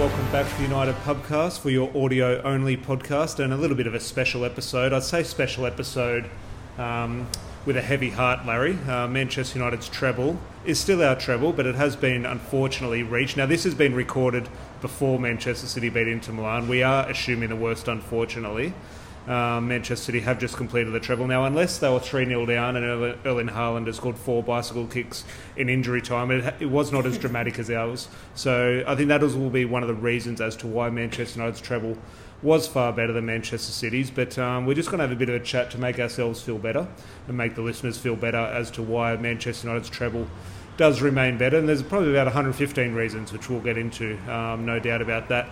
welcome back to the United Pubcast for your audio only podcast and a little bit of a special episode. I'd say special episode um, with a heavy heart, Larry. Uh, Manchester United's treble is still our treble, but it has been unfortunately reached. Now, this has been recorded before Manchester City beat Inter Milan. We are assuming the worst, unfortunately. Um, Manchester City have just completed the treble. Now, unless they were 3 0 down and Erling Haaland has scored four bicycle kicks in injury time, it, it was not as dramatic as ours. So I think that will be one of the reasons as to why Manchester United's treble was far better than Manchester City's. But um, we're just going to have a bit of a chat to make ourselves feel better and make the listeners feel better as to why Manchester United's treble does remain better. And there's probably about 115 reasons, which we'll get into, um, no doubt about that.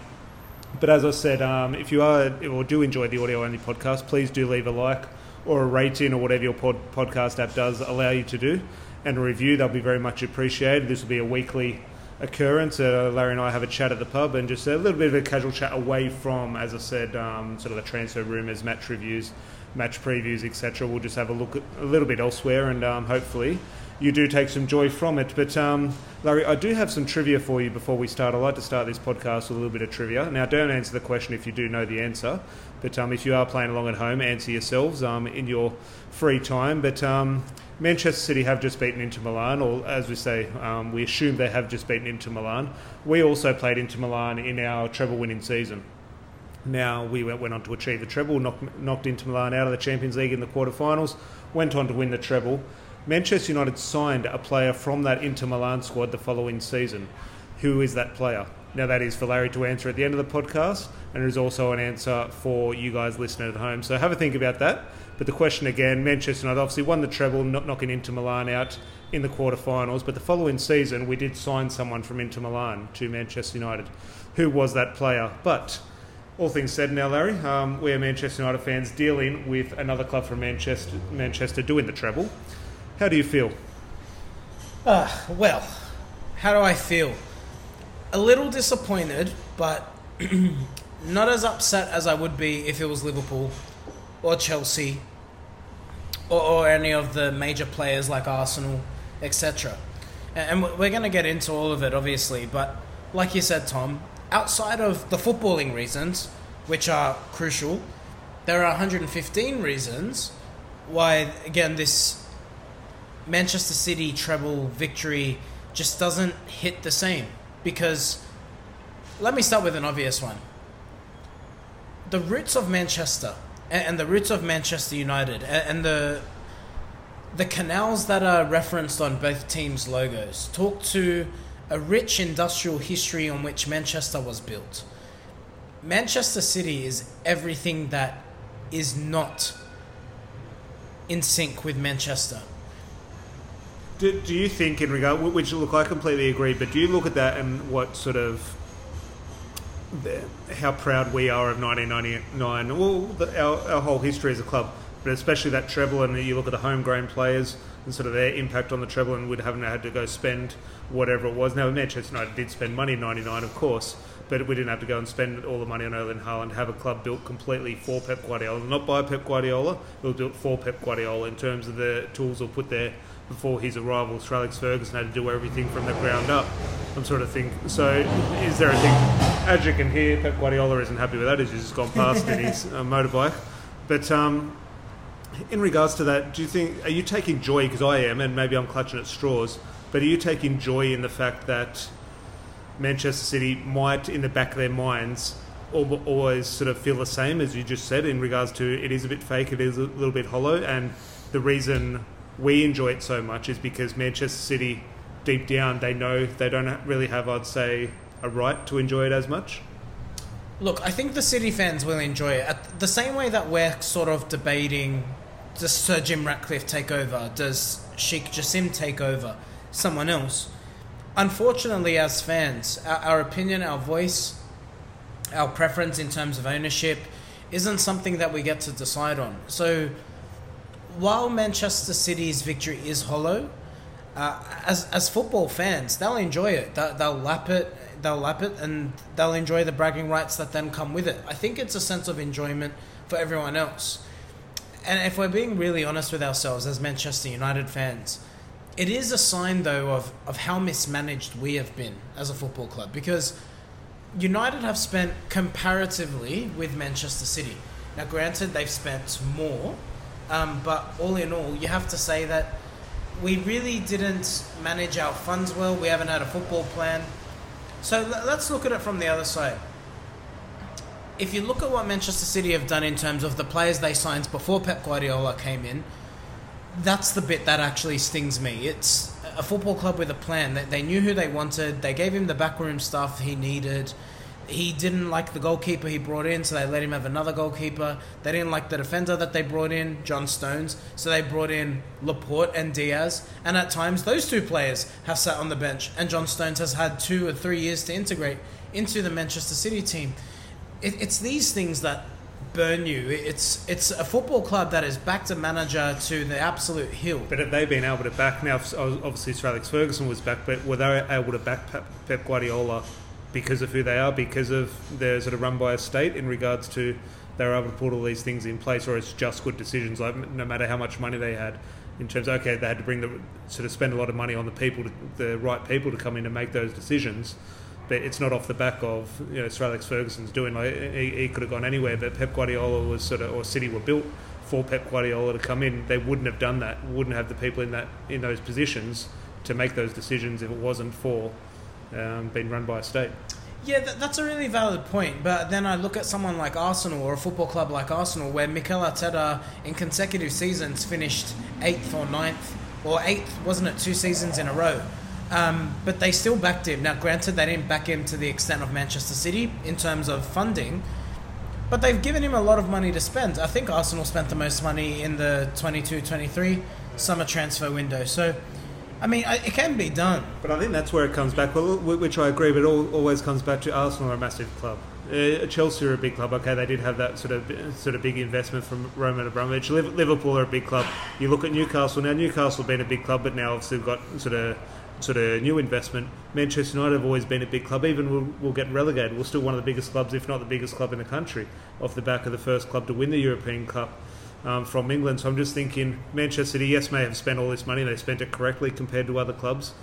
But as I said, um, if you are or do enjoy the audio only podcast, please do leave a like or a rating or whatever your pod, podcast app does allow you to do, and a review. They'll be very much appreciated. This will be a weekly occurrence. Uh, Larry and I have a chat at the pub and just a little bit of a casual chat away from, as I said, um, sort of the transfer rumours, match reviews, match previews, etc. We'll just have a look at a little bit elsewhere and um, hopefully you do take some joy from it. But um, Larry, I do have some trivia for you before we start. I like to start this podcast with a little bit of trivia. Now, don't answer the question if you do know the answer, but um, if you are playing along at home, answer yourselves um, in your free time. But um, Manchester City have just beaten Inter Milan, or as we say, um, we assume they have just beaten Inter Milan. We also played Inter Milan in our treble-winning season. Now we went on to achieve the treble, knocked, knocked Inter Milan out of the Champions League in the quarterfinals, went on to win the treble. Manchester United signed a player from that Inter Milan squad the following season. Who is that player? Now, that is for Larry to answer at the end of the podcast, and is also an answer for you guys listening at home. So have a think about that. But the question again Manchester United obviously won the treble, not knocking Inter Milan out in the quarterfinals. But the following season, we did sign someone from Inter Milan to Manchester United. Who was that player? But all things said now, Larry, um, we are Manchester United fans dealing with another club from Manchester, Manchester doing the treble. How do you feel? Uh, well, how do I feel? A little disappointed, but not as upset as I would be if it was Liverpool or Chelsea or, or any of the major players like Arsenal, etc. And we're going to get into all of it, obviously, but like you said, Tom, outside of the footballing reasons, which are crucial, there are 115 reasons why, again, this Manchester City treble victory just doesn't hit the same because let me start with an obvious one. The roots of Manchester and the roots of Manchester United and the the canals that are referenced on both teams' logos talk to a rich industrial history on which Manchester was built. Manchester City is everything that is not in sync with Manchester. Do, do you think, in regard, which look, I completely agree, but do you look at that and what sort of the, how proud we are of 1999? Well, the, our, our whole history as a club, but especially that treble, and you look at the homegrown players and sort of their impact on the treble, and we would haven't had to go spend whatever it was. Now, Manchester United did spend money in '99, of course, but we didn't have to go and spend all the money on Erling Haaland. Have a club built completely for Pep Guardiola, not by Pep Guardiola. It was built for Pep Guardiola in terms of the tools we'll put there before his arrival, Sir Alex Ferguson had to do everything from the ground up. I'm sort of think. So, is there a thing? As you can hear, Pep Guardiola isn't happy with that. He's just gone past in his uh, motorbike. But um, in regards to that, do you think are you taking joy? Because I am, and maybe I'm clutching at straws. But are you taking joy in the fact that Manchester City might, in the back of their minds, always sort of feel the same as you just said in regards to it is a bit fake, it is a little bit hollow, and the reason we enjoy it so much is because Manchester City, deep down, they know they don't really have, I'd say, a right to enjoy it as much. Look, I think the City fans will enjoy it. At the same way that we're sort of debating does Sir Jim Ratcliffe take over? Does Sheikh Jassim take over? Someone else. Unfortunately, as fans, our, our opinion, our voice, our preference in terms of ownership isn't something that we get to decide on. So while Manchester City's victory is hollow, uh, as as football fans, they'll enjoy it. They'll, they'll lap it. They'll lap it, and they'll enjoy the bragging rights that then come with it. I think it's a sense of enjoyment for everyone else. And if we're being really honest with ourselves as Manchester United fans, it is a sign though of, of how mismanaged we have been as a football club because United have spent comparatively with Manchester City. Now, granted, they've spent more, um, but all in all, you have to say that we really didn't manage our funds well. We haven't had a football plan. So l- let's look at it from the other side. If you look at what Manchester City have done in terms of the players they signed before Pep Guardiola came in, that's the bit that actually stings me. It's a football club with a plan. They, they knew who they wanted. They gave him the backroom stuff he needed. He didn't like the goalkeeper he brought in, so they let him have another goalkeeper. They didn't like the defender that they brought in, John Stones, so they brought in Laporte and Dias. And at times, those two players have sat on the bench, and John Stones has had two or three years to integrate into the Manchester City team. It, it's these things that burn you. It's it's a football club that is backed a manager to the absolute hill. But have they been able to back now? Obviously, Sir Alex Ferguson was back, but were they able to back Pep, Pep Guardiola because of who they are, because of their sort of run by a state in regards to they're able to put all these things in place, or it's just good decisions, like no matter how much money they had. In terms, of, okay, they had to bring the sort of spend a lot of money on the people, to, the right people to come in and make those decisions but it's not off the back of you know Sir Alex Ferguson's doing. Like he, he could have gone anywhere, but Pep Guardiola was sort of or City were built for Pep Guardiola to come in. They wouldn't have done that. Wouldn't have the people in that in those positions to make those decisions if it wasn't for um, being run by a state. Yeah, that, that's a really valid point. But then I look at someone like Arsenal or a football club like Arsenal, where Mikel Arteta in consecutive seasons finished eighth or ninth, or eighth, wasn't it, two seasons in a row? Um, but they still backed him. Now, granted, they didn't back him to the extent of Manchester City in terms of funding, but they've given him a lot of money to spend. I think Arsenal spent the most money in the 22 23 summer transfer window. So, I mean, it can be done. But I think that's where it comes back, which I agree, but it always comes back to Arsenal are a massive club. Uh, Chelsea are a big club. Okay, they did have that sort of sort of big investment from Roman Abramovich. Liverpool are a big club. You look at Newcastle now. Newcastle have been a big club, but now obviously we've got sort of sort of new investment. Manchester United have always been a big club. Even we'll, we'll get relegated, we're still one of the biggest clubs, if not the biggest club in the country, off the back of the first club to win the European Cup. Um, from England, so I'm just thinking Manchester City, yes, may have spent all this money. They spent it correctly compared to other clubs,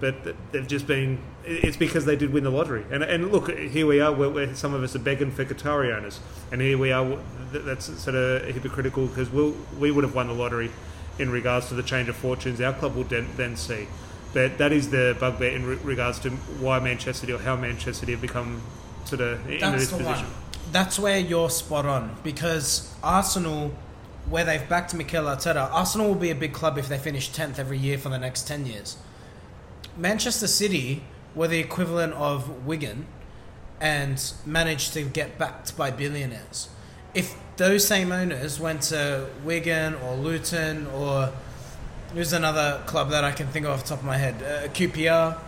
but they've just been. It's because they did win the lottery. And, and look, here we are. Where, some of us are begging for Qatari owners, and here we are. That's sort of hypocritical because we we'll, we would have won the lottery in regards to the change of fortunes our club will then see. But that is the bugbear in re- regards to why Manchester City or how Manchester City have become sort of in this position. one. That's where you're spot on because Arsenal, where they've backed Mikel Arteta, Arsenal will be a big club if they finish tenth every year for the next ten years. Manchester City were the equivalent of Wigan and managed to get backed by billionaires. If those same owners went to Wigan or Luton or Who's another club that I can think of off the top of my head? Uh, QPR.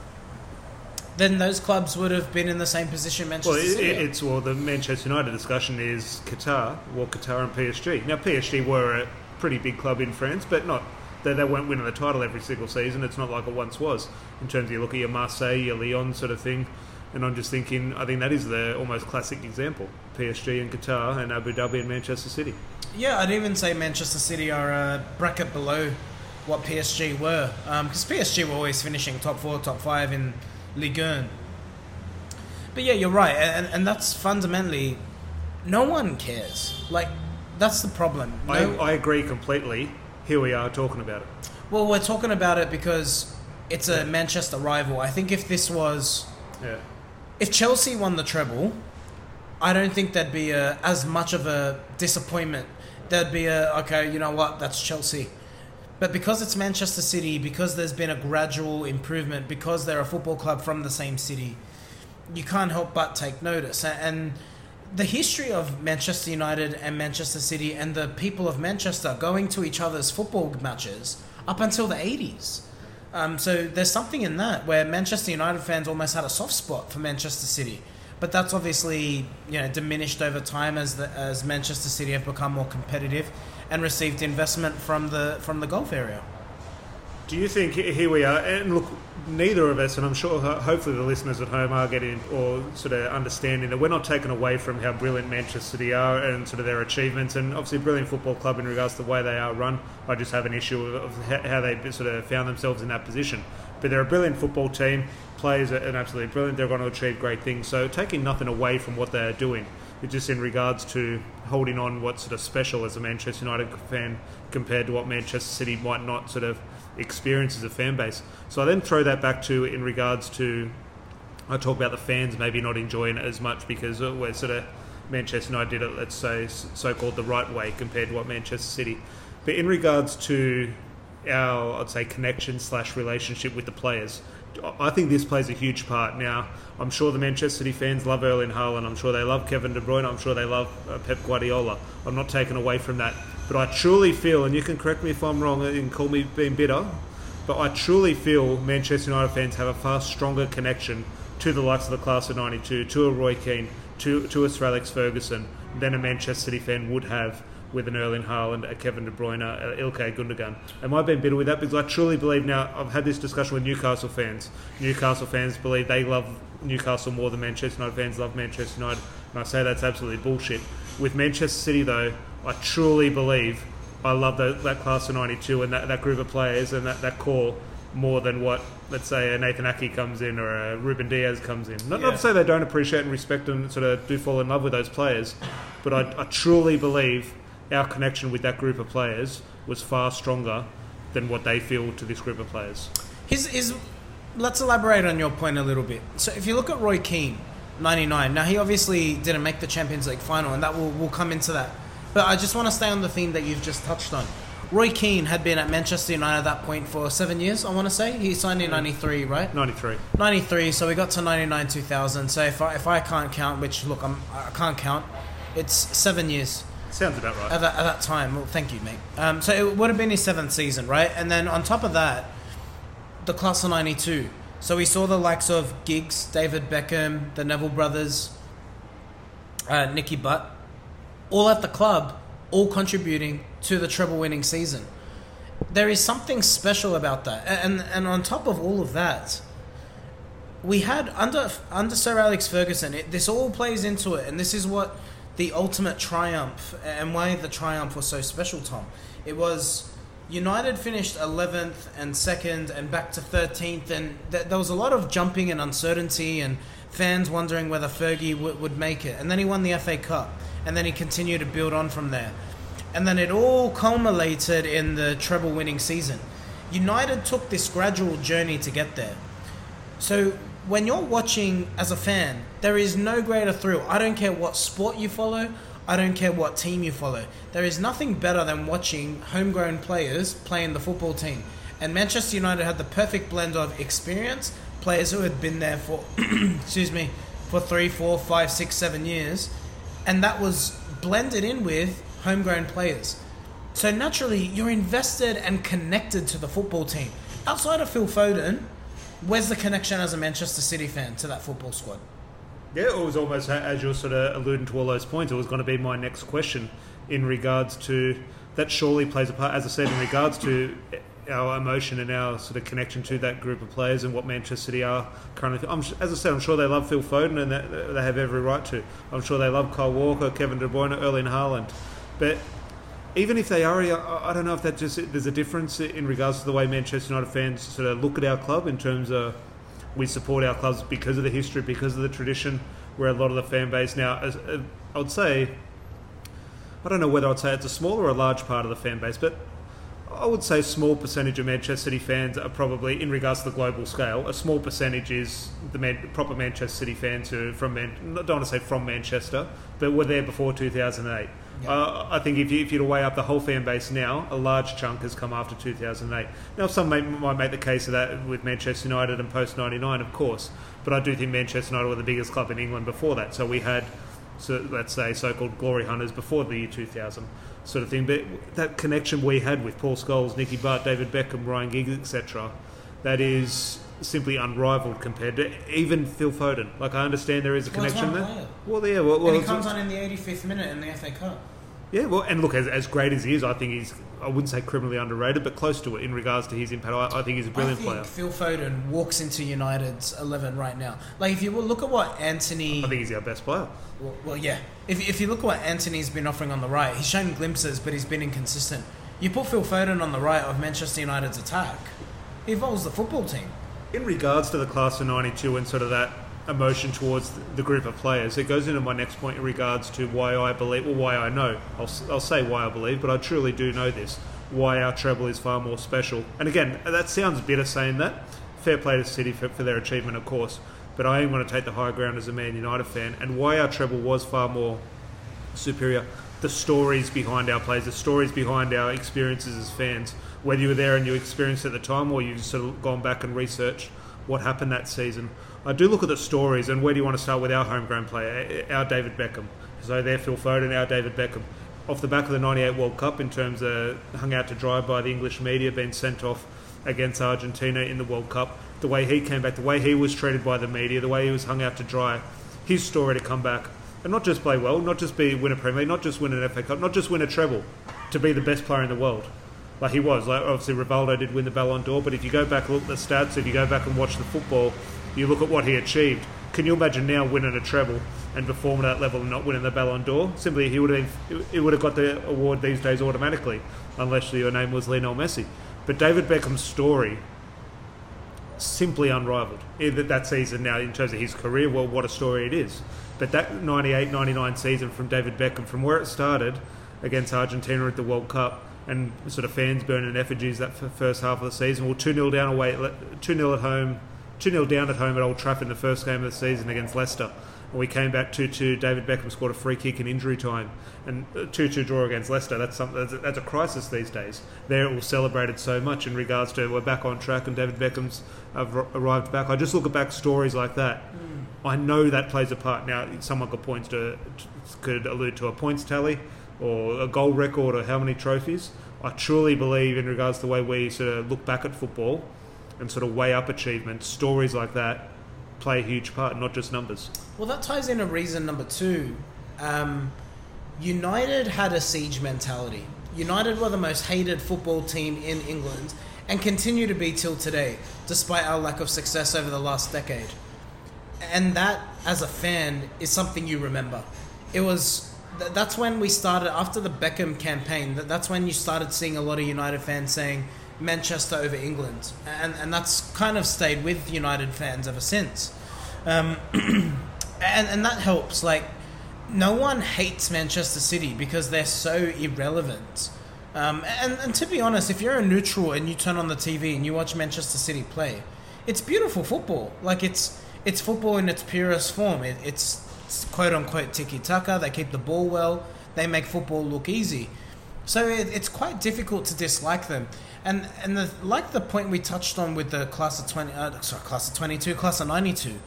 Then those clubs would have been in the same position Manchester Well, it, City. it- it's well the Manchester United discussion is Qatar, well Qatar and PSG. Now PSG were a pretty big club in France, but not they, they weren't winning the title every single season. It's not like it once was. In terms of you look at your Marseille, your Lyon sort of thing, and I'm just thinking I think that is the almost classic example: PSG and Qatar and Abu Dhabi and Manchester City. yeah, I'd even say Manchester City are a bracket below what PSG were. Um, because PSG were always finishing top four, top five in Ligue 1. But yeah, you're right. And, and that's fundamentally, no one cares. Like, that's the problem. No- I, I agree completely. Here we are talking about it. well, we're talking about it because it's a Manchester rival. I think if this was. Yeah. if Chelsea won the treble, I don't think there'd be a, as much of a disappointment. There'd be a okay, you know what, that's Chelsea. But because it's Manchester City, because there's been a gradual improvement, because they're a football club from the same city, you can't help but take notice. And the history of Manchester United and Manchester City and the people of Manchester going to each other's football matches up until the 80s. Um, so there's something in that where Manchester United fans almost had a soft spot for Manchester City, but that's obviously you know diminished over time as the, as Manchester City have become more competitive and received investment from the from the Gulf area. Do you think here we are? And look, neither of us, and I'm sure hopefully the listeners at home are getting or sort of understanding that we're not taken away from how brilliant Manchester City are and sort of their achievements, and obviously brilliant football club in regards to the way they are run. I just have an issue of, how they sort of found themselves in that position. But they're a brilliant football team. Players are absolutely brilliant. They're going to achieve great things. So taking nothing away from what they're doing, just in regards to holding on what's sort of special as a Manchester United fan compared to what Manchester City might not sort of experience as a fan base. So I then throw that back to in regards to I talk about the fans maybe not enjoying it as much because we're sort of Manchester United did it, let's say, so called the right way compared to what Manchester City. But in regards to our, I'd say, connection slash relationship with the players, I think this plays a huge part. Now, I'm sure the Manchester City fans love Erling Haaland. I'm sure they love Kevin De Bruyne. I'm sure they love uh, Pep Guardiola. I'm not taken away from that. But I truly feel, and you can correct me if I'm wrong and call me being bitter, but I truly feel Manchester United fans have a far stronger connection to the likes of the class of 92, to a Roy Keane, to, to a Sir Alex Ferguson than a Manchester City fan would have with an Erling Haaland, a Kevin De Bruyne, a Ilkay Gundogan. Am I being bitter with that? Because I truly believe now, I've had this discussion with Newcastle fans. Newcastle fans believe they love Newcastle more than Manchester United fans love Manchester United. And I say that's absolutely bullshit. With Manchester City, though, I truly believe I love the, that class of 92 and that, that group of players and that, that core more than what, let's say, a Nathan Ake comes in or a Ruben Dias comes in. Not, Yeah. not to say they don't appreciate and respect and sort of do fall in love with those players, but I, I truly believe our connection with that group of players was far stronger than what they feel to this group of players. His, his, let's elaborate on your point a little bit. So if you look at Roy Keane, 99, now he obviously didn't make the Champions League final, and that will, will come into that. But I just want to stay on the theme that you've just touched on. Roy Keane had been at Manchester United at that point for seven years, I want to say. He signed in 93, right? 93. 93, so we got to 99, 2000. So if I, if I can't count, which, look, I'm, I can't count, it's seven years Sounds about right. at that, at that time. Well, thank you, mate. Um, so it would have been his seventh season, right? And then on top of that, the class of '92. So we saw the likes of Giggs, David Beckham, the Neville brothers, uh, Nicky Butt, all at the club, all contributing to the treble-winning season. There is something special about that, and and on top of all of that, we had under under Sir Alex Ferguson. It, this all plays into it, and this is what the ultimate triumph and why the triumph was so special. Tom, it was United finished eleventh and second, and back to thirteenth, and th- there was a lot of jumping and uncertainty, and fans wondering whether Fergie w- would make it. And then he won the FA Cup, and then he continued to build on from there, and then it all culminated in the treble-winning season. United took this gradual journey to get there. So when you're watching as a fan, there is no greater thrill. I don't care what sport you follow. I don't care what team you follow. There is nothing better than watching homegrown players play in the football team. And Manchester United had the perfect blend of experience, players who had been there for, excuse me, for three, four, five, six, seven years, and that was blended in with homegrown players. So naturally, you're invested and connected to the football team. Outside of Phil Foden, where's the connection as a Manchester City fan to that football squad? Yeah, it was almost as you're sort of alluding to all those points. It was going to be my next question in regards to that. Surely plays a part, as I said, in regards to our emotion and our sort of connection to that group of players and what Manchester City are currently. I'm, as I said, I'm sure they love Phil Foden and that, they have every right to. I'm sure they love Kyle Walker, Kevin De Bruyne, Erling Haaland, but. Even if they are, I don't know if that just there's a difference in regards to the way Manchester United fans sort of look at our club in terms of we support our clubs because of the history, because of the tradition, where a lot of the fan base now, as, uh, I would say, I don't know whether I'd say it's a small or a large part of the fan base, but I would say a small percentage of Manchester City fans are probably, in regards to the global scale, a small percentage is the man, proper Manchester City fans who from, Man, I don't want to say from Manchester, but were there before 2008. Uh, I think if you, if you to weigh up the whole fan base now, a large chunk has come after 2008. Now, some may, might make the case of that with Manchester United and post 99, of course, but I do think Manchester United were the biggest club in England before that. So we had, so let's say, so-called glory hunters before the year 2000, sort of thing. But that connection we had with Paul Scholes, Nicky Butt, David Beckham, Ryan Giggs, etc., that is simply unrivaled compared to even Phil Foden. Like I understand there is a Well, connection there. Well, yeah, well, well and he comes on in the 85th minute in the FA Cup. Yeah, well, and look, as, as great as he is, I think he's, I wouldn't say criminally underrated, but close to it in regards to his impact. I, I think he's a brilliant I think player. Phil Foden walks into United's 11 right now. Like, if you look at what Antony. I think he's our best player. Well, well, yeah. If, if you look at what Antony's been offering on the right, he's shown glimpses, but he's been inconsistent. You put Phil Foden on the right of Manchester United's attack, he evolves the football team. in regards to the class of 92 and sort of that emotion towards the group of players, it goes into my next point in regards to why I believe, or why I know. I'll, I'll say why I believe, but I truly do know this. Why our treble is far more special. And again, that sounds bitter saying that. Fair play to City for, for their achievement, of course. But I am going to take the high ground as a Man United fan. And why our treble was far more superior. The stories behind our plays, the stories behind our experiences as fans, whether you were there and you experienced at the time or you've sort of gone back and researched what happened that season. I do look at the stories, and where do you want to start with our homegrown player, eh, our David Beckham? So there, Phil Foden, our David Beckham. Off the back of the 98 World Cup, in terms of hung out to dry by the English media, being sent off against Argentina in the World Cup, the way he came back, the way he was treated by the media, the way he was hung out to dry, his story to come back and not just play well, not just be win a Premier League, not just win an FA Cup, not just win a treble, to be the best player in the world. Like he was. Like obviously Rivaldo did win the Ballon d'Or, but if you go back and look at the stats, if you go back and watch the football, you look at what he achieved. Can you imagine now winning a treble and performing at that level and not winning the Ballon d'Or? Simply, he would have it would have got the award these days automatically, unless your name was Lionel Messi. But David Beckham's story simply unrivaled eh, that season now in terms of his career. Well, what a story it is. But that 98 99 season from David Beckham, from where it started against Argentina at the World Cup, and sort of fans burning effigies that first half of the season, well, 2 0 down away, 2 0 at home, 2 0 down at home at Old Trafford in the first game of the season against Leicester. And we came back 2 2. David Beckham scored a free kick in injury time. And 2 2 draw against Leicester, that's, something, that's, a, that's a crisis these days. There it was celebrated so much in regards to we're back on track and David Beckham's arrived back. I just look at back stories like that. Mm. I know that plays a part. Now, someone could point to, could allude to a points tally or a goal record or how many trophies. I truly believe, in regards to the way we sort of look back at football and sort of weigh up achievements, stories like that play a huge part, not just numbers. Well, that ties in a reason number two. Um, United had a siege mentality. United were the most hated football team in England and continue to be till today, despite our lack of success over the last decade and that as a fan is something you remember. It was that's when we started after the Beckham campaign. That's when you started seeing a lot of United fans saying Manchester over England, and and that's kind of stayed with United fans ever since. Um, and and that helps. Like no one hates Manchester City because they're so irrelevant. Um, and, and to be honest, if you're a neutral and you turn on the TV and you watch Manchester City play, it's beautiful football. Like it's it's football in its purest form. It, it's quote unquote tiki taka. They keep the ball well. They make football look easy. So it, it's quite difficult to dislike them. And and the, like the point we touched on with the class of twenty, uh, sorry, class of twenty two, class of ninety two,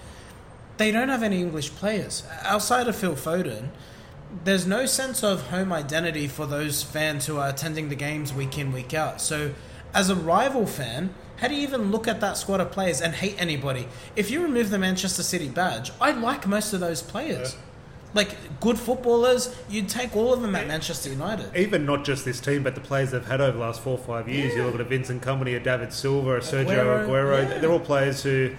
they don't have any English players outside of Phil Foden. There's no sense of home identity for those fans who are attending the games week in week out. So, as a rival fan, how do you even look at that squad of players and hate anybody? If you remove the Manchester City badge, I like most of those players. Yeah. Like good footballers, you'd take all of them at Manchester United. Even not just this team, but the players they've had over the last four or five years. Yeah. You look at a Vincent Kompany, a David Silva, a Sergio Aguero. Aguero. Yeah. They're all players who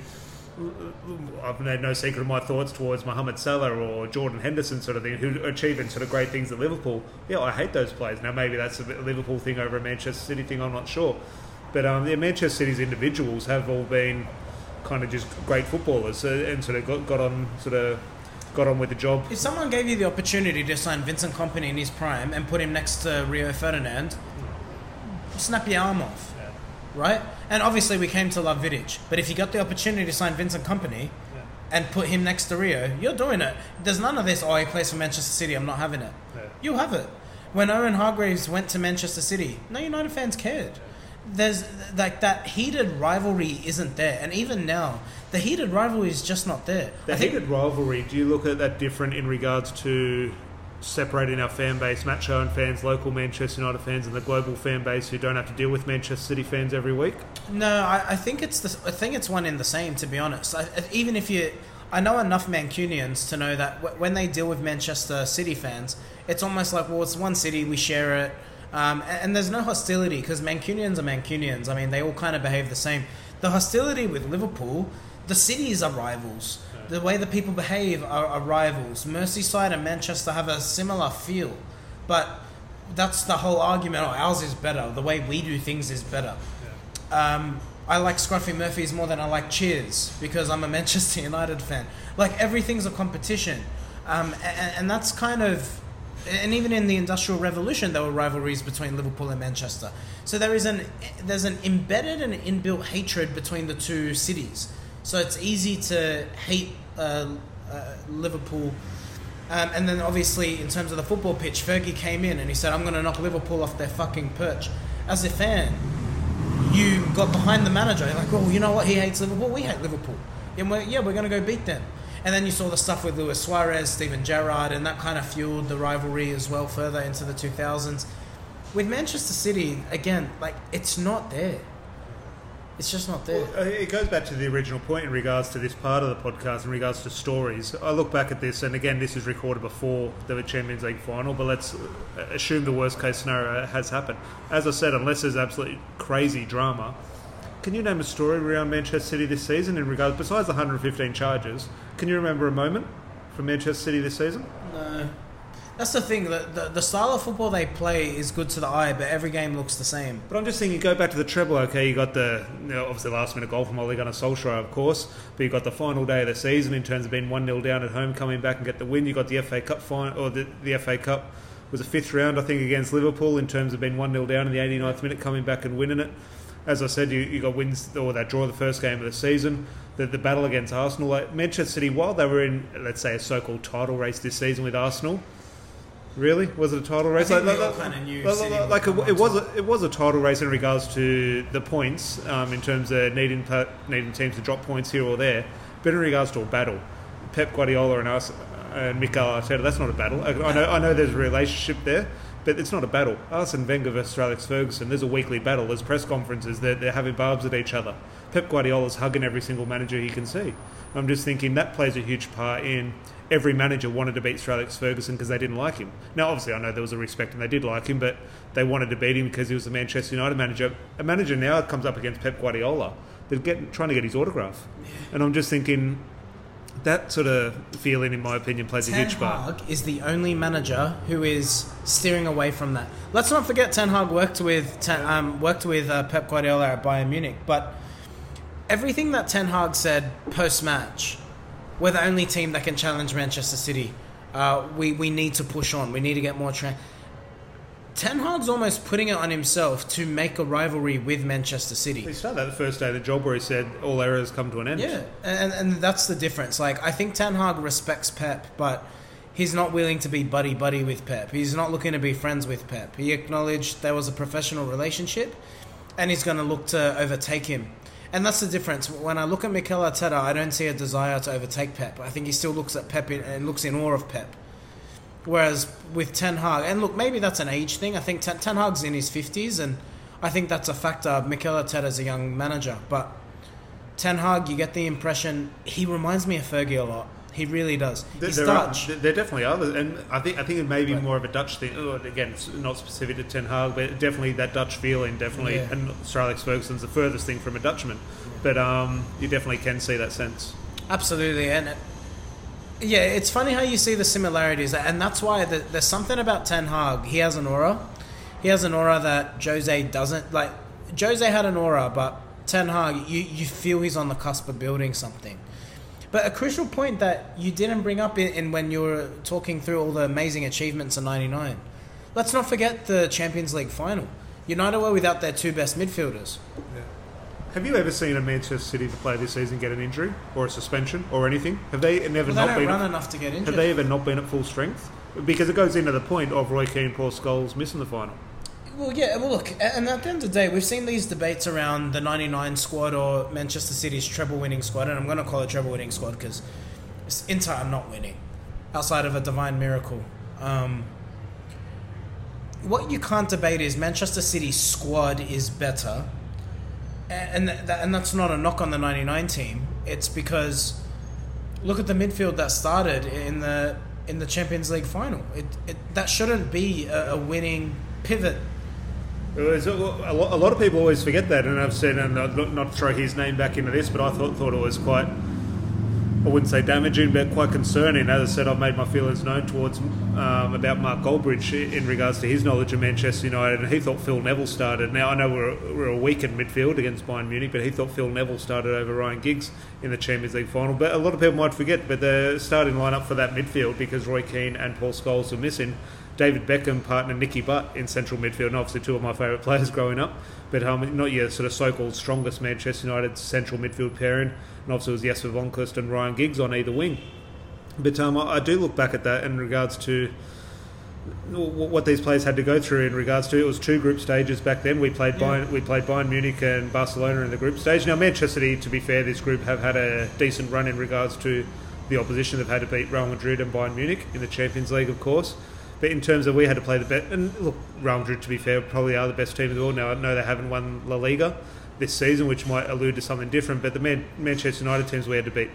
I've made no secret of my thoughts towards Mohamed Salah or Jordan Henderson, sort of thing, who are achieving sort of great things at Liverpool. Yeah, I hate those players. Now maybe that's a Liverpool thing over a Manchester City thing. I'm not sure. But um, yeah, Manchester City's individuals have all been kind of just great footballers uh, and sort of got, got on sort of got on with the job. If someone gave you the opportunity to sign Vincent Kompany in his prime and put him next to Rio Ferdinand, snap your arm off, yeah. right? And obviously we came to love Vidic, but if you got the opportunity to sign Vincent Kompany yeah. and put him next to Rio, you're doing it. There's none of this. Oh, he plays for Manchester City. I'm not having it. Yeah. You have it. When Owen Hargreaves went to Manchester City, no United fans cared there's like that heated rivalry isn't there, and even now, the heated rivalry is just not there. The I heated think, rivalry. Do you look at that different in regards to separating our fan base, Matt and fans, local Manchester United fans, and the global fan base who don't have to deal with Manchester City fans every week? No, I, I think it's the, I think it's one in the same. To be honest, I, even if you, I know enough Mancunians to know that w- when they deal with Manchester City fans, it's almost like well, it's one city, we share it um, and, and, there's no hostility because Mancunians are Mancunians. I mean, they all kind of behave the same. The hostility with Liverpool, the cities are rivals. The way the people behave are, are rivals. Merseyside and Manchester have a similar feel, but that's the whole argument. Oh, ours is better. The way we do things is better. Um, I like Scruffy Murphys more than I like Cheers because I'm a Manchester United fan. Like everything's a competition, um, and, and that's kind of. And even in the Industrial Revolution, there were rivalries between Liverpool and Manchester. So there is an there's an embedded and inbuilt hatred between the two cities. So it's easy to hate uh, uh, Liverpool. Um, and then obviously, in terms of the football pitch, Fergie came in and he said, "I'm going to knock Liverpool off their fucking perch." As a fan, you got behind the manager. You're like, "Oh, you know what? He hates Liverpool. We hate Liverpool. And we're, yeah, we're going to go beat them." And then you saw the stuff with Luis Suarez, Steven Gerrard, and that kind of fueled the rivalry as well further into the 2000s. With Manchester City, again, like it's not there. It's just not there. Well, uh, it goes back to the original point in regards to this part of the podcast, in regards to stories. I look back at this, and again, this is recorded before the Champions League final, but let's uh, assume the worst case scenario has happened. As I said, unless there's absolutely crazy drama, can you name a story around Manchester City this season in regards, besides the 115 charges, can you remember a moment from Manchester City this season? No. That's the thing. The, the, the style of football they play is good to the eye, but every game looks the same. But I'm just thinking, you go back to the treble. Okay, you got the you know, obviously last minute goal from Ole Gunnar Solskjaer, of course. But you got the final day of the season in terms of being one 0 down at home, coming back and get the win. You got the FA Cup final, or the, the FA Cup was a fifth round, I think, against Liverpool in terms of being one 0 down in the 89th minute, coming back and winning it as I said, you, you got wins or that draw the first game of the season. The, the battle against Arsenal, like Manchester City, while they were in, let's say, a so-called title race this season with Arsenal, really was it a title race? Like, we all kind of knew like, like, like come it, it was a, it was a title race in regards to the points, um, in terms of needing needing teams to drop points here or there, but in regards to a battle, Pep Guardiola and us and Mikel Arteta, that's not a battle. I, I know I know there's a relationship there. But it's not a battle. Arsene Wenger versus Alex Ferguson, there's a weekly battle. There's press conferences. They're, they're having barbs at each other. Pep Guardiola's hugging every single manager he can see. I'm just thinking that plays a huge part in every manager wanted to beat Sir Alex Ferguson because they didn't like him. Now, obviously, I know there was a respect and they did like him, but they wanted to beat him because he was the Manchester United manager. A manager now comes up against Pep Guardiola. They're getting, trying to get his autograph. And I'm just thinking that sort of feeling, in my opinion, plays a huge part. Hag is the only manager who is steering away from that. Let's not forget Ten Hag worked with Ten, um, worked with uh, Pep Guardiola at Bayern Munich, but everything that Ten Hag said post match, we're the only team that can challenge Manchester City. Uh, we we need to push on. We need to get more. Tra- Ten Hag's almost putting it on himself to make a rivalry with Manchester City. He started that the first day the job where he said all errors come to an end. Yeah, and and that's the difference. Like I think Ten Hag respects Pep, but he's not willing to be buddy buddy with Pep. He's not looking to be friends with Pep. He acknowledged there was a professional relationship, and he's going to look to overtake him. And that's the difference. When I look at Mikel Arteta, I don't see a desire to overtake Pep. I think he still looks at Pep in, and looks in awe of Pep. Whereas with Ten Hag, and look, maybe that's an age thing. I think Ten, Ten Hag's in his fifties, and I think that's a factor. Mikel Arteta's a young manager, but Ten Hag, you get the impression he reminds me of Fergie a lot. He really does. There, He's there are, Dutch. there definitely are, and I think I think it may be Right. more of a Dutch thing. Oh, again, it's not specific to Ten Hag, but definitely that Dutch feeling, definitely. Yeah. And Sir Alex Ferguson's the furthest thing from a Dutchman, but um, you definitely can see that sense. Absolutely, and it, yeah, it's funny how you see the similarities, and that's why the, there's something about Ten Hag. He has an aura. He has an aura that Jose doesn't. Like Jose had an aura, but Ten Hag, you you feel he's on the cusp of building something. But a crucial point that you didn't bring up in, in when you were talking through all the amazing achievements in '99. Let's not forget the Champions League final. United were without their two best midfielders. Have you ever seen a Manchester City player this season get an injury or a suspension or anything? Have they never Well, they not been? run At, enough to get injured. have they ever not been at full strength? Because it goes into the point of Roy Keane, Paul Scholes missing the final. Well, yeah. Well, look, and at the end of the day, we've seen these debates around the '99 squad or Manchester City's treble-winning squad, and I'm going to call it treble-winning squad because Inter are not winning outside of a divine miracle. Um, what you can't debate is Manchester City's squad is better, and and, that, and that's not a knock on the '99 team. It's because look at the midfield that started in the in the Champions League final. It, it that shouldn't be a, a winning pivot. A lot of people always forget that, and I've said, and not not throw his name back into this, but I thought thought it was quite I wouldn't say damaging, but quite concerning. As I said, I've made my feelings known towards um, about Mark Goldbridge in regards to his knowledge of Manchester United, and he thought Phil Neville started. Now I know we're, we're a weak in midfield against Bayern Munich, but he thought Phil Neville started over Ryan Giggs in the Champions League final. But a lot of people might forget, but the starting lineup for that midfield because Roy Keane and Paul Scholes are missing. David Beckham partner Nicky Butt in central midfield, and obviously two of my favourite players growing up, but um, not your sort of so-called strongest Manchester United central midfield pairing and obviously it was Jesper Blomqvist and Ryan Giggs on either wing. But um, I, do look back at that in regards to what these players had to go through in regards to it was two group stages back then. We played yeah. Bayern, we played Bayern Munich and Barcelona in the group stage. Now Manchester City, to be fair, this group have had a decent run in regards to the opposition. They've had to beat Real Madrid and Bayern Munich in the Champions League, of course. But in terms of we had to play the best, and look, Real Madrid, to be fair, probably are the best team in the world. Now I know they haven't won La Liga, this season, which might allude to something different. But the Man- Manchester United teams we had to beat.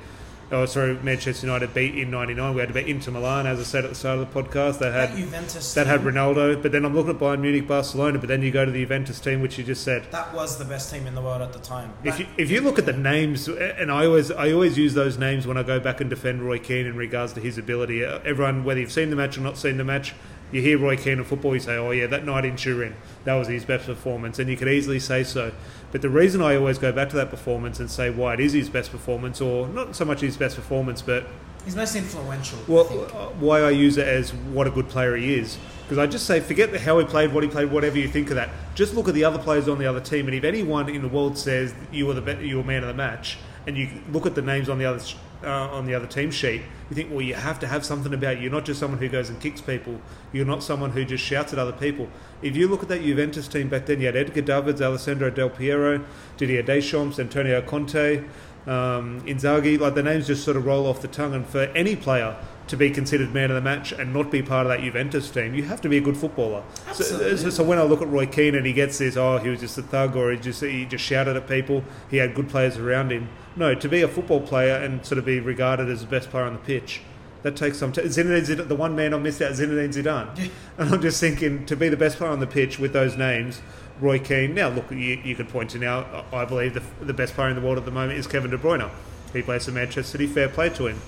Oh, sorry, Manchester United beat in '99. We had to beat Inter Milan, as I said at the start of the podcast. That had that Juventus. That had Ronaldo, but then I'm looking at Bayern Munich, Barcelona. But then you go to the Juventus team, which you just said that was the best team in the world at the time. If you, if you look at the names, and I always I always use those names when I go back and defend Roy Keane in regards to his ability. Everyone, whether you've seen the match or not seen the match, you hear Roy Keane in football, you say, oh, yeah, that night in Turin, that was his best performance. And you could easily say so. But the reason I always go back to that performance and say why it is his best performance, or not so much his best performance, but. His most influential. Well, uh, why I use it as what a good player he is. Because I just say, forget how he played, what he played, whatever you think of that. Just look at the other players on the other team. And if anyone in the world says you were the you were man of the match, and you look at the names on the other uh, on the other team sheet, you think, well, you have to have something about you. You're not just someone who goes and kicks people. You're not someone who just shouts at other people. If you look at that Juventus team back then, you had Edgar Davids, Alessandro Del Piero, Didier Deschamps, Antonio Conte, um, Inzaghi. Like the names just sort of roll off the tongue. And for any player to be considered man of the match and not be part of that Juventus team, you have to be a good footballer. So, so, when I look at Roy Keane and he gets this, oh, he was just a thug or he just he just shouted at people, he had good players around him. No, to be a football player and sort of be regarded as the best player on the pitch, that takes some time. Zinedine Zidane, the one man I missed out, Zinedine Zidane. Yeah. And I'm just thinking, to be the best player on the pitch with those names, Roy Keane. Now, look, you, you could point to now, I believe the, the best player in the world at the moment is Kevin De Bruyne. He plays for Manchester City, fair play to him.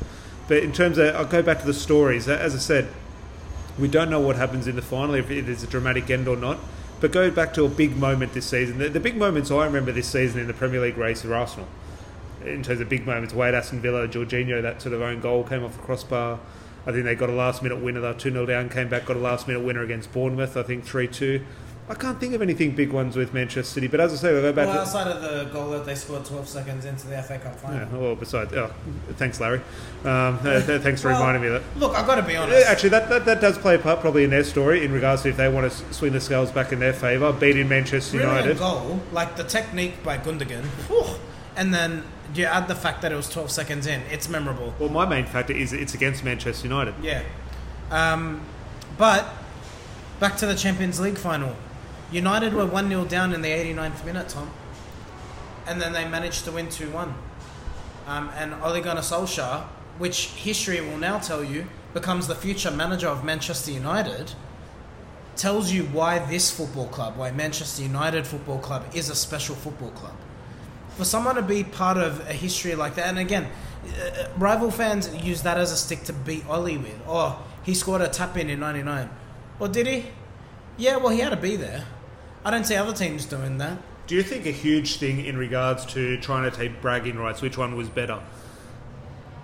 But in terms of, I'll go back to the stories. As I said, we don't know what happens in the final, if it is a dramatic end or not. But go back to a big moment this season. The, the big moments I remember this season in the Premier League race are Arsenal. In terms of big moments, Wade Aston Villa, Jorginho, that sort of own goal came off the crossbar. I think they got a last minute winner. They were 2 0 down, came back, got a last minute winner against Bournemouth, I think 3 2. I can't think of anything big ones with Manchester City, but as I say, I'll go back. Well, outside of the goal that they scored 12 seconds into the FA Cup final. Yeah, well, besides, oh, thanks, Larry. Um, uh, thanks for well, reminding me of that. Look, I've got to be honest. Actually, that, that, that does play a part probably in their story in regards to if they want to swing the scales back in their favour, beating Manchester really United. goal, like the technique by Gundogan, and then you add the fact that it was 12 seconds in, it's memorable. Well, my main factor is it's against Manchester United. Yeah. Um, but back to the Champions League final. United were 1 0 down in the 89th minute, Tom. And then they managed to win 2 1. Um, and Ole Gunnar Solskjaer, which history will now tell you becomes the future manager of Manchester United, tells you why this football club, why Manchester United Football Club is a special football club. For someone to be part of a history like that, and again, uh, rival fans use that as a stick to beat Ole with. Oh, he scored a tap in in 99. Or did he? Yeah, well, he had to be there. I don't see other teams doing that. Do you think a huge thing in regards to trying to take bragging rights, which one was better?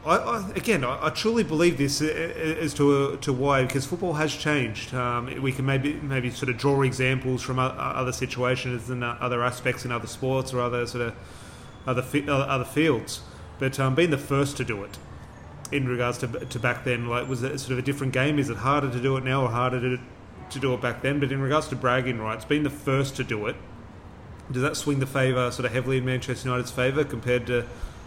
I, I, again, I, I, truly believe this as to to why because football has changed. Um, we can maybe maybe sort of draw examples from other situations and other aspects in other sports or other sort of other other fields. But um, being the first to do it in regards to to back then, like was it sort of a different game? Is it harder to do it now or harder to to do it back then. But in regards to bragging rights, being the first to do it, does that swing the favour sort of heavily in Manchester United's favour compared to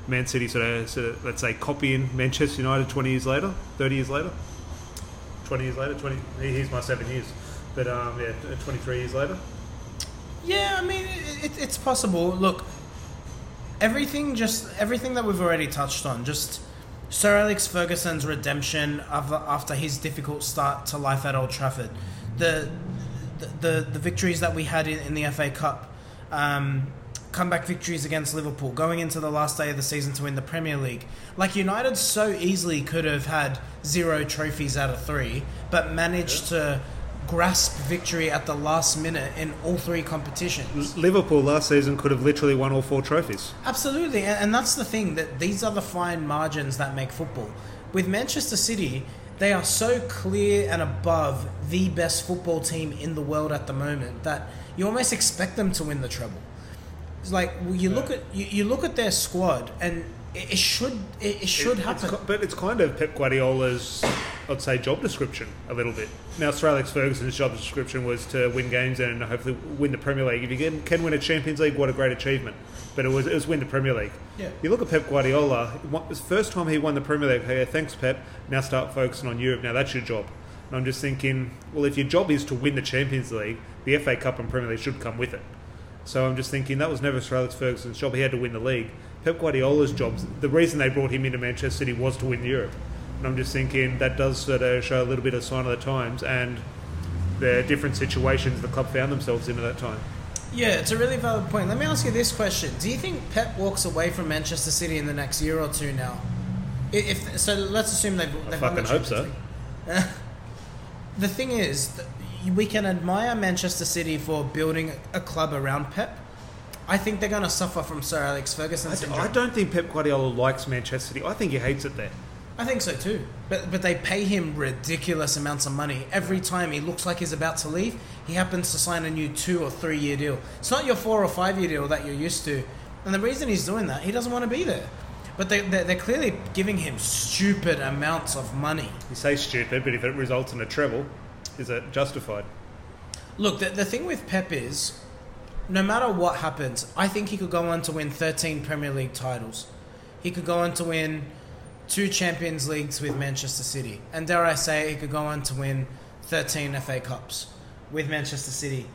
Man City sort of, sort of, let's say copying Manchester United 20 years later, 30 years later, 20 years later, 20 here's my seven years, but um, yeah, 23 years later. Yeah, I mean it, it's possible. Look, everything just everything that we've already touched on, just Sir Alex Ferguson's redemption after his difficult start to life at Old Trafford the the the victories that we had in, in the FA Cup, um, comeback victories against Liverpool, going into the last day of the season to win the Premier League. Like United so easily could have had zero trophies out of three, but managed to grasp victory at the last minute in all three competitions. Liverpool last season could have literally won all four trophies. Absolutely, and, and that's the thing that these are the fine margins that make football. With Manchester City, they are so clear and above the best football team in the world at the moment that you almost expect them to win the treble. It's like you look at you, you look at their squad, and it, it should it, it should It- happen. It's, but it's kind of Pep Guardiola's, I'd say, job description a little bit. Now, Sir Alex Ferguson's job description was to win games and hopefully win the Premier League. If you can, can win a Champions League, what a great achievement. But it was, it was win the Premier League. Yeah. You look at Pep Guardiola, it was the first time he won the Premier League. Hey, thanks, Pep. Now start focusing on Europe. Now that's your job. And I'm just thinking, well, if your job is to win the Champions League, the FA Cup and Premier League should come with it. So I'm just thinking that was never Sir Alex Ferguson's job. He had to win the league. Pep Guardiola's job, the reason they brought him into Manchester City was to win Europe. And I'm just thinking that does sort of show a little bit of sign of the times and the different situations the club found themselves in at that time. Yeah, it's a really valid point. Let me ask you this question: Do you think Pep walks away from Manchester City in the next year or two now? If so, let's assume they've. they've the fucking hope so. The thing is, we can admire Manchester City for building a club around Pep. I think they're going to suffer from Sir Alex Ferguson I, syndrome. I don't think Pep Guardiola likes Manchester City. I think he hates it there. I think so too. But but they pay him ridiculous amounts of money every time he looks like he's about to leave. He happens to sign a new two or three year deal. It's not your four or five year deal that you're used to. And the reason he's doing that, he doesn't want to be there. But they, they're, they're clearly giving him stupid amounts of money. You say stupid, but if it results in a treble, is it justified? Look, the, the thing with Pep is, no matter what happens, I think he could go on to win 13 Premier League titles. He could go on to win two Champions Leagues with Manchester City. And dare I say, he could go on to win 13 FA Cups with Manchester City.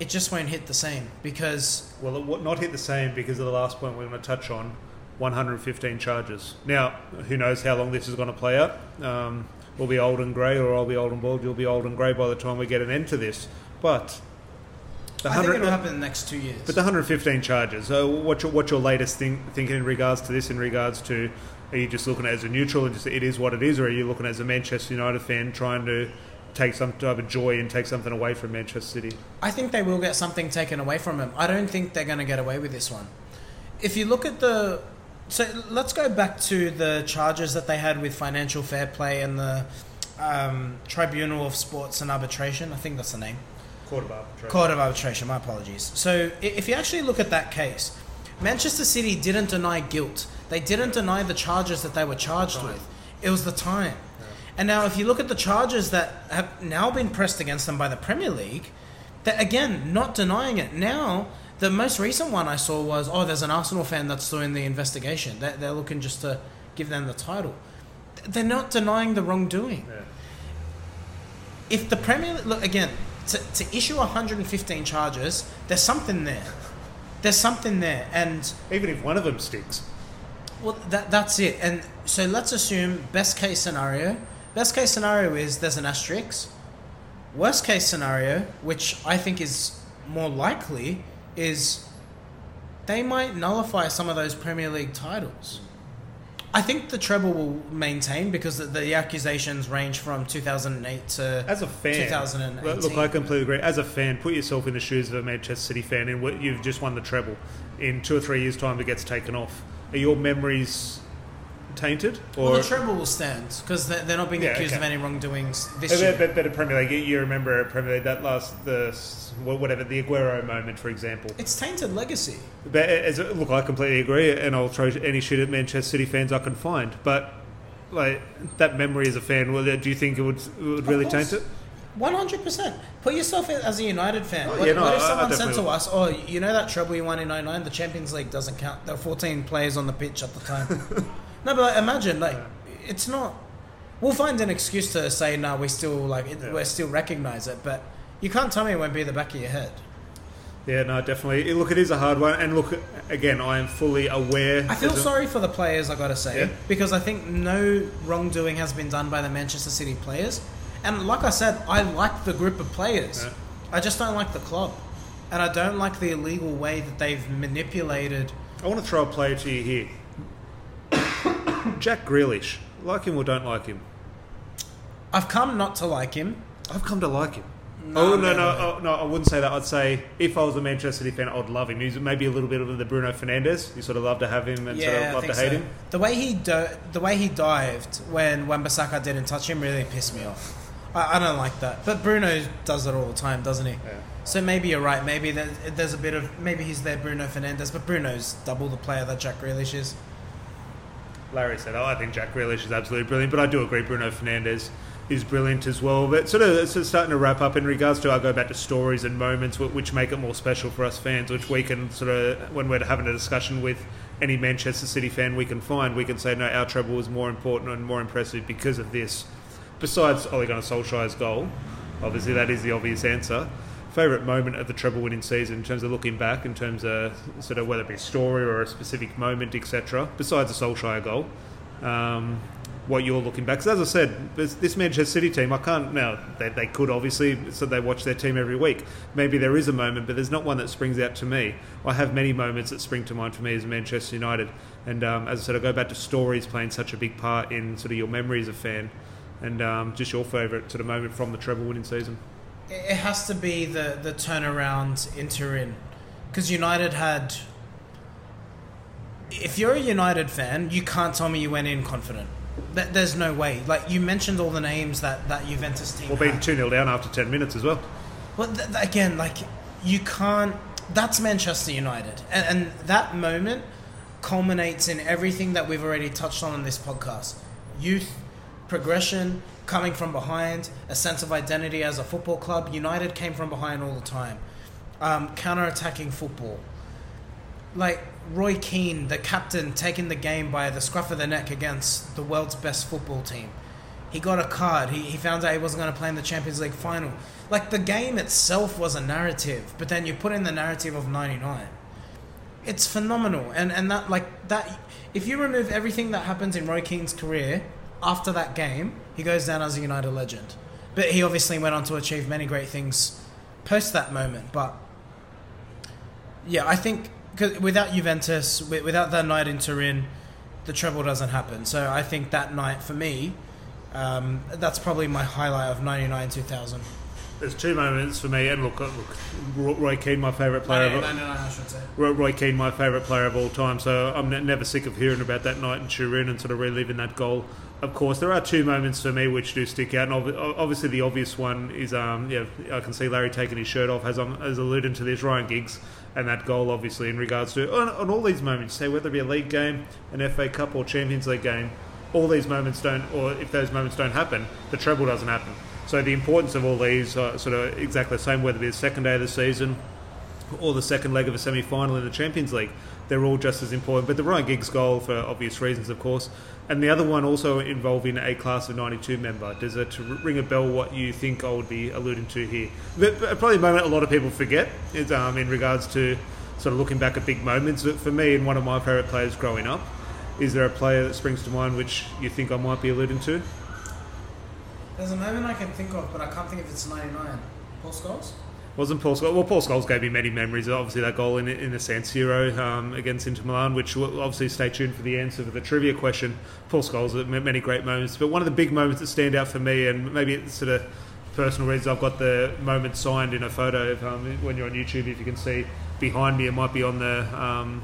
It just won't hit the same because Well, it would not hit the same because of the last point we're going to touch on 115 charges. Now, who knows how long this is going to play out? Um, we'll be old and grey, or I'll be old and bald. You'll be old and grey by the time we get an end to this. But the I think 100 it'll happen in the next two years. But the 115 charges. So, what's your what's your latest thing, thinking in regards to this? In regards to, are you just looking at it as a neutral and just it is what it is, or are you looking as a Manchester United fan trying to take some type of joy and take something away from Manchester City? I think they will get something taken away from them. I don't think they're going to get away with this one. If you look at the. So let's go back to the charges that they had with financial fair play and the um, Tribunal of Sports and Arbitration. I think that's the name. Court of arbitration. Court of Arbitration, my apologies. So if you actually look at that case, Manchester City didn't deny guilt. They didn't deny the charges that they were charged with. It was the time. And now if you look at the charges that have now been pressed against them by the Premier League, that again, not denying it. Now, the most recent one I saw was, oh, there's an Arsenal fan that's doing the investigation. They're, they're looking just to give them the title. They're not denying the wrongdoing Yeah. if the Premier League, look again to, to issue 115 charges, there's something there. There's something there, and Even if one of them sticks. Well, that that's it. And so let's assume best case scenario. Best case scenario is there's an asterisk. Worst case scenario, which I think is more likely, is they might nullify some of those Premier League titles. I think the treble will maintain because the, the accusations range from 2008 to As a fan, 2018. look, I completely agree. As a fan, put yourself in the shoes of a Manchester City fan, and you've just won the treble. In two or three years' time, it gets taken off. Are your memories tainted, or Well, the treble will stand because they're, they're not being Yeah, accused okay. of any wrongdoings this But, year. but, but a Premier League, you- remember a Premier League that last the whatever the Aguero moment, for example. It's tainted legacy. But as look, I completely agree, and I'll throw any shit at Manchester City fans I can find. But like that memory as a fan, well, do you think it would, it would really taint it? One hundred percent. Put yourself in as a United fan. Oh, what, yeah, no, what if someone said to us, "Oh, you know that treble you won in 99? The Champions League doesn't count. There were fourteen players on the pitch at the time." no, but like, imagine like it's not. We'll find an excuse to say, "No, we still like it, Yeah. we still recognise it," but you can't tell me it won't be the back of your head. Yeah, no, definitely. Look, it is a hard one, and look, again, I am fully aware. I feel sorry for the players, I gotta say, Yeah. because I think no wrongdoing has been done by the Manchester City players. And like I said, I like the group of players. Yeah. I just don't like the club. and I don't like the illegal way that they've manipulated. I want to throw a player to you here. Jack Grealish. Like him or don't like him? I've come not to like him. I've come to like him. No, oh no no, no no. oh, no! I wouldn't say that. I'd say if I was a Manchester City fan, I'd love him. He's maybe a little bit of the Bruno Fernandes. You sort of love to have him and sort of love to hate so. him. The way he do- the way he dived when Wan-Bissaka didn't touch him really pissed me off. I, I don't like that. But Bruno does it all the time, doesn't he? Yeah. So maybe you're right. Maybe there- there's a bit of maybe he's there, Bruno Fernandes, but Bruno's double the player that Jack Grealish is. Larry said, "Oh, I think Jack Grealish is absolutely brilliant," but I do agree Bruno Fernandes is brilliant as well. But sort of, sort of starting to wrap up in regards to, I go back to stories and moments which make it more special for us fans, which we can sort of, when we're having a discussion with any Manchester City fan we can find, we can say, no, our treble was more important and more impressive because of this. Besides Ole Gunnar Solskjaer's goal, obviously that is the obvious answer. Favourite moment of the treble winning season in terms of looking back, in terms of sort of whether it be a story or a specific moment, etc. Besides the Solskjaer goal, um, what you're looking back. Because as I said, this, this Manchester City team, I can't now. They, they could obviously, so they watch their team every week. Maybe there is a moment, but there's not one that springs out to me. I have many moments that spring to mind for me as Manchester United, and um, as I said, I go back to stories playing such a big part in sort of your memory as a fan, and um, just your favourite sort of moment from the treble winning season. It has to be the the turnaround in Turin, because United had. If you're a United fan, you can't tell me you went in confident. Th- There's no way. Like you mentioned all the names that that Juventus team. Or being 2 0 down after 10 minutes as well. Well, th- again, like you can't. That's Manchester United, and, and that moment culminates in everything that we've already touched on in this podcast: youth, progression, coming from behind, a sense of identity as a football club. United came from behind all the time, um, counter-attacking football. Like Roy Keane, the captain, taking the game by the scruff of the neck against the world's best football team he got a card. He, he found out he wasn't going to play in the Champions League final. Like the game itself was a narrative, but then you put in the narrative of '99. It's phenomenal, and and that like that. If you remove everything that happens in Roy Keane's career after that game, he goes down as a United legend. But he obviously went on to achieve many great things post that moment. But yeah, I think 'cause without Juventus, without that night in Turin, the treble doesn't happen. So I think that night for me, um, that's probably my highlight of '99 2000. There's two moments for me, and look, look Roy- Keane, my favourite player. of- 99, I should say. Roy, Roy Keane, my favourite player of all time. So I'm never sick of hearing about that night in Turin and sort of reliving that goal. Of course, there are two moments for me which do stick out, and ob- obviously the obvious one is, um, yeah, I can see Larry taking his shirt off as I'm as alluding to this Ryan Giggs and that goal, obviously in regards to on, on all these moments, say whether it be a league game, an FA Cup or Champions League game, all these moments don't, or if those moments don't happen, the treble doesn't happen. So the importance of all these are sort of exactly the same, whether it be the second day of the season or the second leg of a semi final in the Champions League. They're all just as important. But the Ryan Giggs goal, for obvious reasons, of course, and the other one also involving a class of 92 member. Does it ring a bell what you think I would be alluding to here? But probably a moment a lot of people forget is um, in regards to sort of looking back at big moments. But for me, and one of my favourite players growing up, is there a player that springs to mind which you think I might be alluding to? There's a moment I can think of, but I can't think if it's '99. Paul Scholes. Wasn't Paul Scholes? Well, Paul Scholes gave me many memories. Obviously, that goal in, in the San Siro um, against Inter Milan, which will obviously stay tuned for the answer for the trivia question. Paul Scholes had many great moments, but one of the big moments that stand out for me, and maybe it's sort of personal reasons, I've got the moment signed in a photo. Of, um, when you're on YouTube, if you can see behind me, it might be on the um,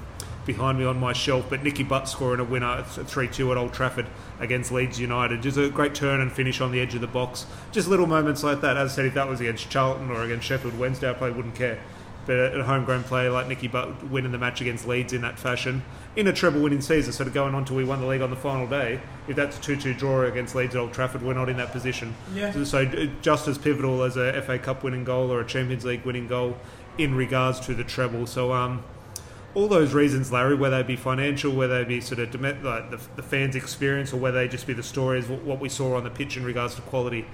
behind me on my shelf. But Nicky Butt scoring a winner, three two at Old Trafford against Leeds United, just a great turn and finish on the edge of the box. Just little moments like that. As I said, if that was against Charlton or against Sheffield Wednesday, I probably wouldn't care. But a homegrown player like Nicky Butt winning the match against Leeds in that fashion, in a treble winning season, sort of going on to we won the league on the final day. If that's a 2 2 draw against Leeds at Old Trafford, we're not in that position. Yeah. So, just as pivotal as a FA Cup winning goal or a Champions League winning goal in regards to the treble. So, um, all those reasons, Larry, whether they be financial, whether they be sort of like the, the fans' experience, or whether they just be the stories, what, we saw on the pitch in regards to quality,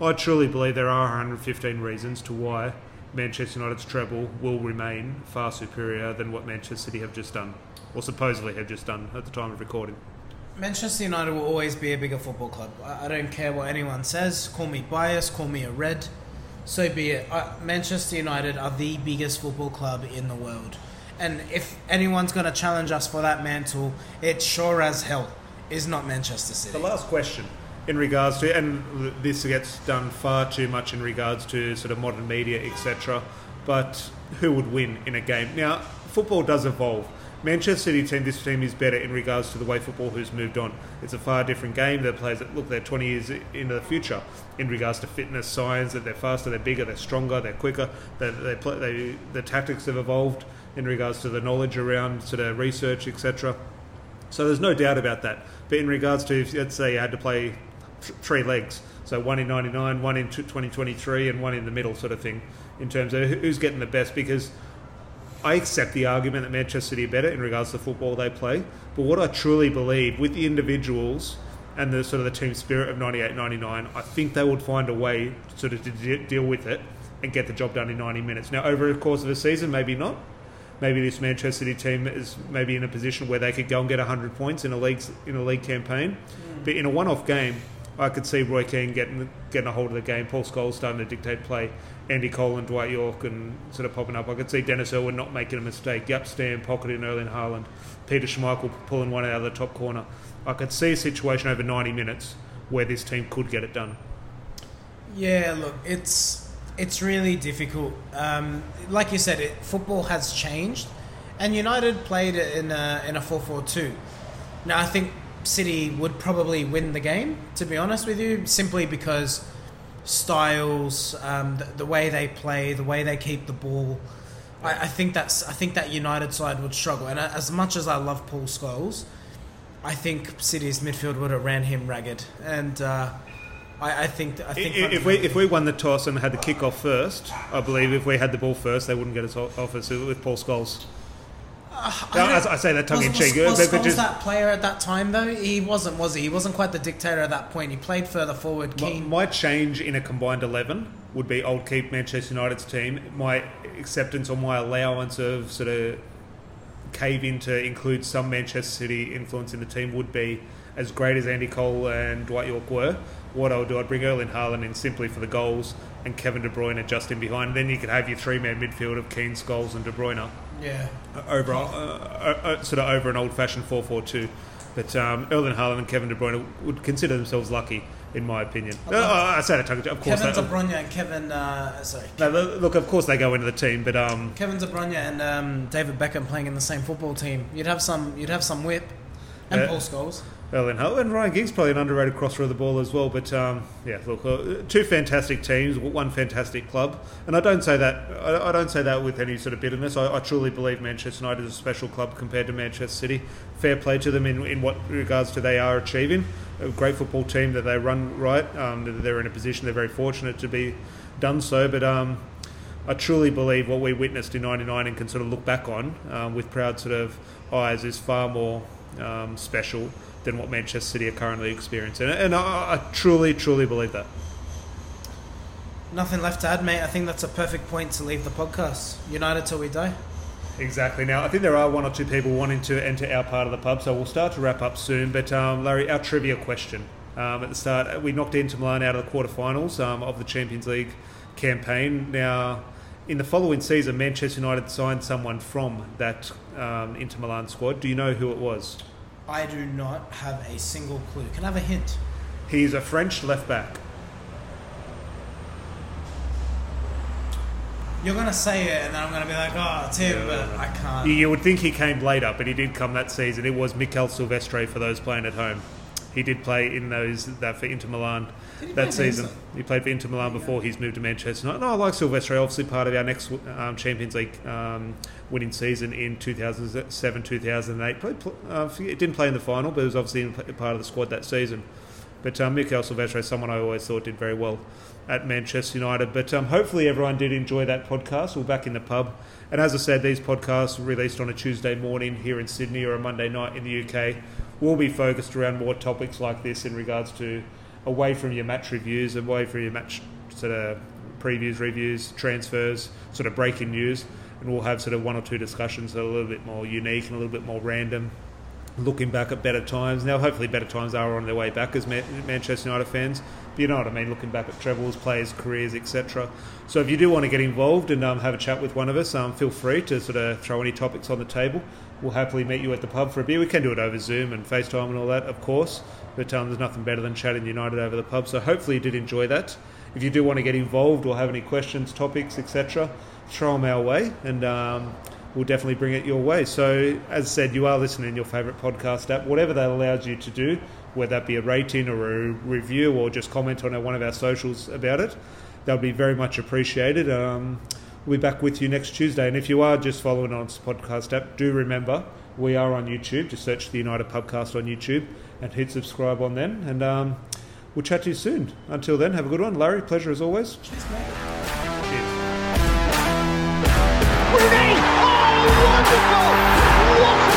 I truly believe there are 115 reasons to why Manchester United's treble will remain far superior than what Manchester City have just done, or supposedly have just done at the time of recording. Manchester United will always be a bigger football club. I don't care what anyone says. Call me biased. Call me a red. so be it. Manchester United are the biggest football club in the world. And if anyone's going to challenge us for that mantle, it sure as hell is not Manchester City. The last question in regards to, and this gets done far too much in regards to sort of modern media, etc. But who would win in a game? Now, football does evolve. Manchester City team, this team is better in regards to the way football has moved on. It's a far different game. They're players that look, they're 20 years into the future in regards to fitness, science, that they're faster, they're bigger, they're stronger, they're quicker. They, they play, they, the tactics have evolved in regards to the knowledge around sort of research, etc. So there's no doubt about that. But in regards to, let's say you had to play th- three legs, so one in 99, one in 2023, and one in the middle sort of thing, in terms of who's getting the best, because I accept the argument that Manchester City are better in regards to the football they play. But what I truly believe with the individuals and the sort of the team spirit of 98 99, I think they would find a way sort of to de- deal with it and get the job done in 90 minutes. Now, over the course of a season, maybe not. Maybe this Manchester City team is maybe in a position where they could go and get 100 points in a league in a league campaign. Mm. But in a one-off game, I could see Roy Keane getting getting a hold of the game. Paul Scholes starting to dictate play. Andy Cole and Dwight Yorke and sort of popping up. I could see Denis Irwin not making a mistake. Yep, Stam pocketing Erling Haaland. Peter Schmeichel pulling one out of the top corner. I could see a situation over 90 minutes where this team could get it done. Yeah, look, it's it's really difficult. Um, like you said, it, football has changed, and United played in a in a four four two. Now I think City would probably win the game, to be honest with you, simply because styles, um, the, the way they play, the way they keep the ball. I, I think that's I think that United side would struggle. And as much as I love Paul Scholes, I think City's midfield would have ran him ragged. And uh, I, I think I think I- If we if we won the toss and had the kick off first, I believe if we had the ball first, they wouldn't get us off us with Paul Scholes. Uh, now, as I say that tongue in cheek, Was, was but- but Scholes just- that player at that time though? He wasn't, was he? He wasn't quite the dictator at that point. He played further forward. My, my change in a combined 11 would be I'll keep Manchester United's team. My acceptance or my allowance of sort of cave in to include some Manchester City influence in the team would be as great as Andy Cole and Dwight Yorke were. What I would do, I'd bring Erling Haaland in simply for the goals and Kevin De Bruyne just in behind. Then you could have your three man midfield of Keane, Scholes, and De Bruyne yeah. over uh, uh, uh, sort of over an old fashioned 4 4 2. But um, Erling Haaland and Kevin De Bruyne would consider themselves lucky, in my opinion. I'd No, I say that tongue in cheek, of course. Kevin they- De Bruyne and Kevin, uh, sorry, no, look, of course they go into the team, but um, Kevin De Bruyne and um, David Beckham playing in the same football team. You'd have some, you'd have some whip, and Yeah. Paul Scholes. Haaland and Ryan Giggs probably an underrated crosser of the ball as well. But um, yeah, look, uh, two fantastic teams, one fantastic club, and I don't say that I, I don't say that with any sort of bitterness. I, I truly believe Manchester United is a special club compared to Manchester City. Fair play to them in, in what regards to they are achieving. A great football team that they run right. Um, they're in a position. They're very fortunate to be done so. But um, I truly believe what we witnessed in '99 and can sort of look back on um, with proud sort of eyes is far more um, special than what Manchester City are currently experiencing. And, I, I truly, truly believe that. Nothing left to add, mate. I think that's a perfect point to leave the podcast. United till we die. Exactly. Now, I think there are one or two people wanting to enter our part of the pub, so we'll start to wrap up soon. But, um, Larry, our trivia question. Um, at the start, we knocked Inter Milan out of the quarterfinals um, of the Champions League campaign. Now, in the following season, Manchester United signed someone from that um, Inter Milan squad. Do you know who it was? I do not have a single clue. Can I have a hint? He's a French left back. You're gonna say it, and then I'm gonna be like, "Oh, it's him," but I can't. You, would think he came later, but he did come that season. It was Mikaël Silvestre for those playing at home. He did play in those that for Inter Milan Did he play that season. He played for Inter Milan before he's moved to Manchester. United. No, I like Silvestre. Obviously, part of our next um, Champions League um, winning season in 2007 2008. Played, uh, it didn't play in the final, but it was obviously part of the squad that season. But um, Silvestre is someone I always thought did very well at Manchester United. But um, hopefully everyone did enjoy that podcast. We're back in the pub. And as I said, these podcasts released on a Tuesday morning here in Sydney or a Monday night in the UK. will be focused around more topics like this in regards to away from your match reviews, away from your match sort of previews, reviews, transfers, sort of breaking news. And we'll have sort of one or two discussions that are a little bit more unique and a little bit more random looking back at better times. Now, hopefully, better times are on their way back as Manchester United fans. But you know what I mean, looking back at trebles, players, careers, etc. So if you do want to get involved and um, have a chat with one of us, um, feel free to sort of throw any topics on the table. We'll happily meet you at the pub for a beer. We can do it over Zoom and FaceTime and all that, of course. But um, there's nothing better than chatting United over the pub. So hopefully you did enjoy that. If you do want to get involved or have any questions, topics, etc., throw them our way, and um, we'll definitely bring it your way. So, as I said, you are listening in your favourite podcast app, whatever that allows you to do, whether that be a rating or a review or just comment on one of our socials about it. That would be very much appreciated. Um, we'll be back with you next Tuesday. And if you are just following on podcast app, do remember we are on YouTube. Just search the United Pubcast on YouTube and hit subscribe on then. And um, we'll chat to you soon. Until then, have a good one. Larry, pleasure as always. Cheers, mate. Cheers. Rooney! Oh, wonderful! What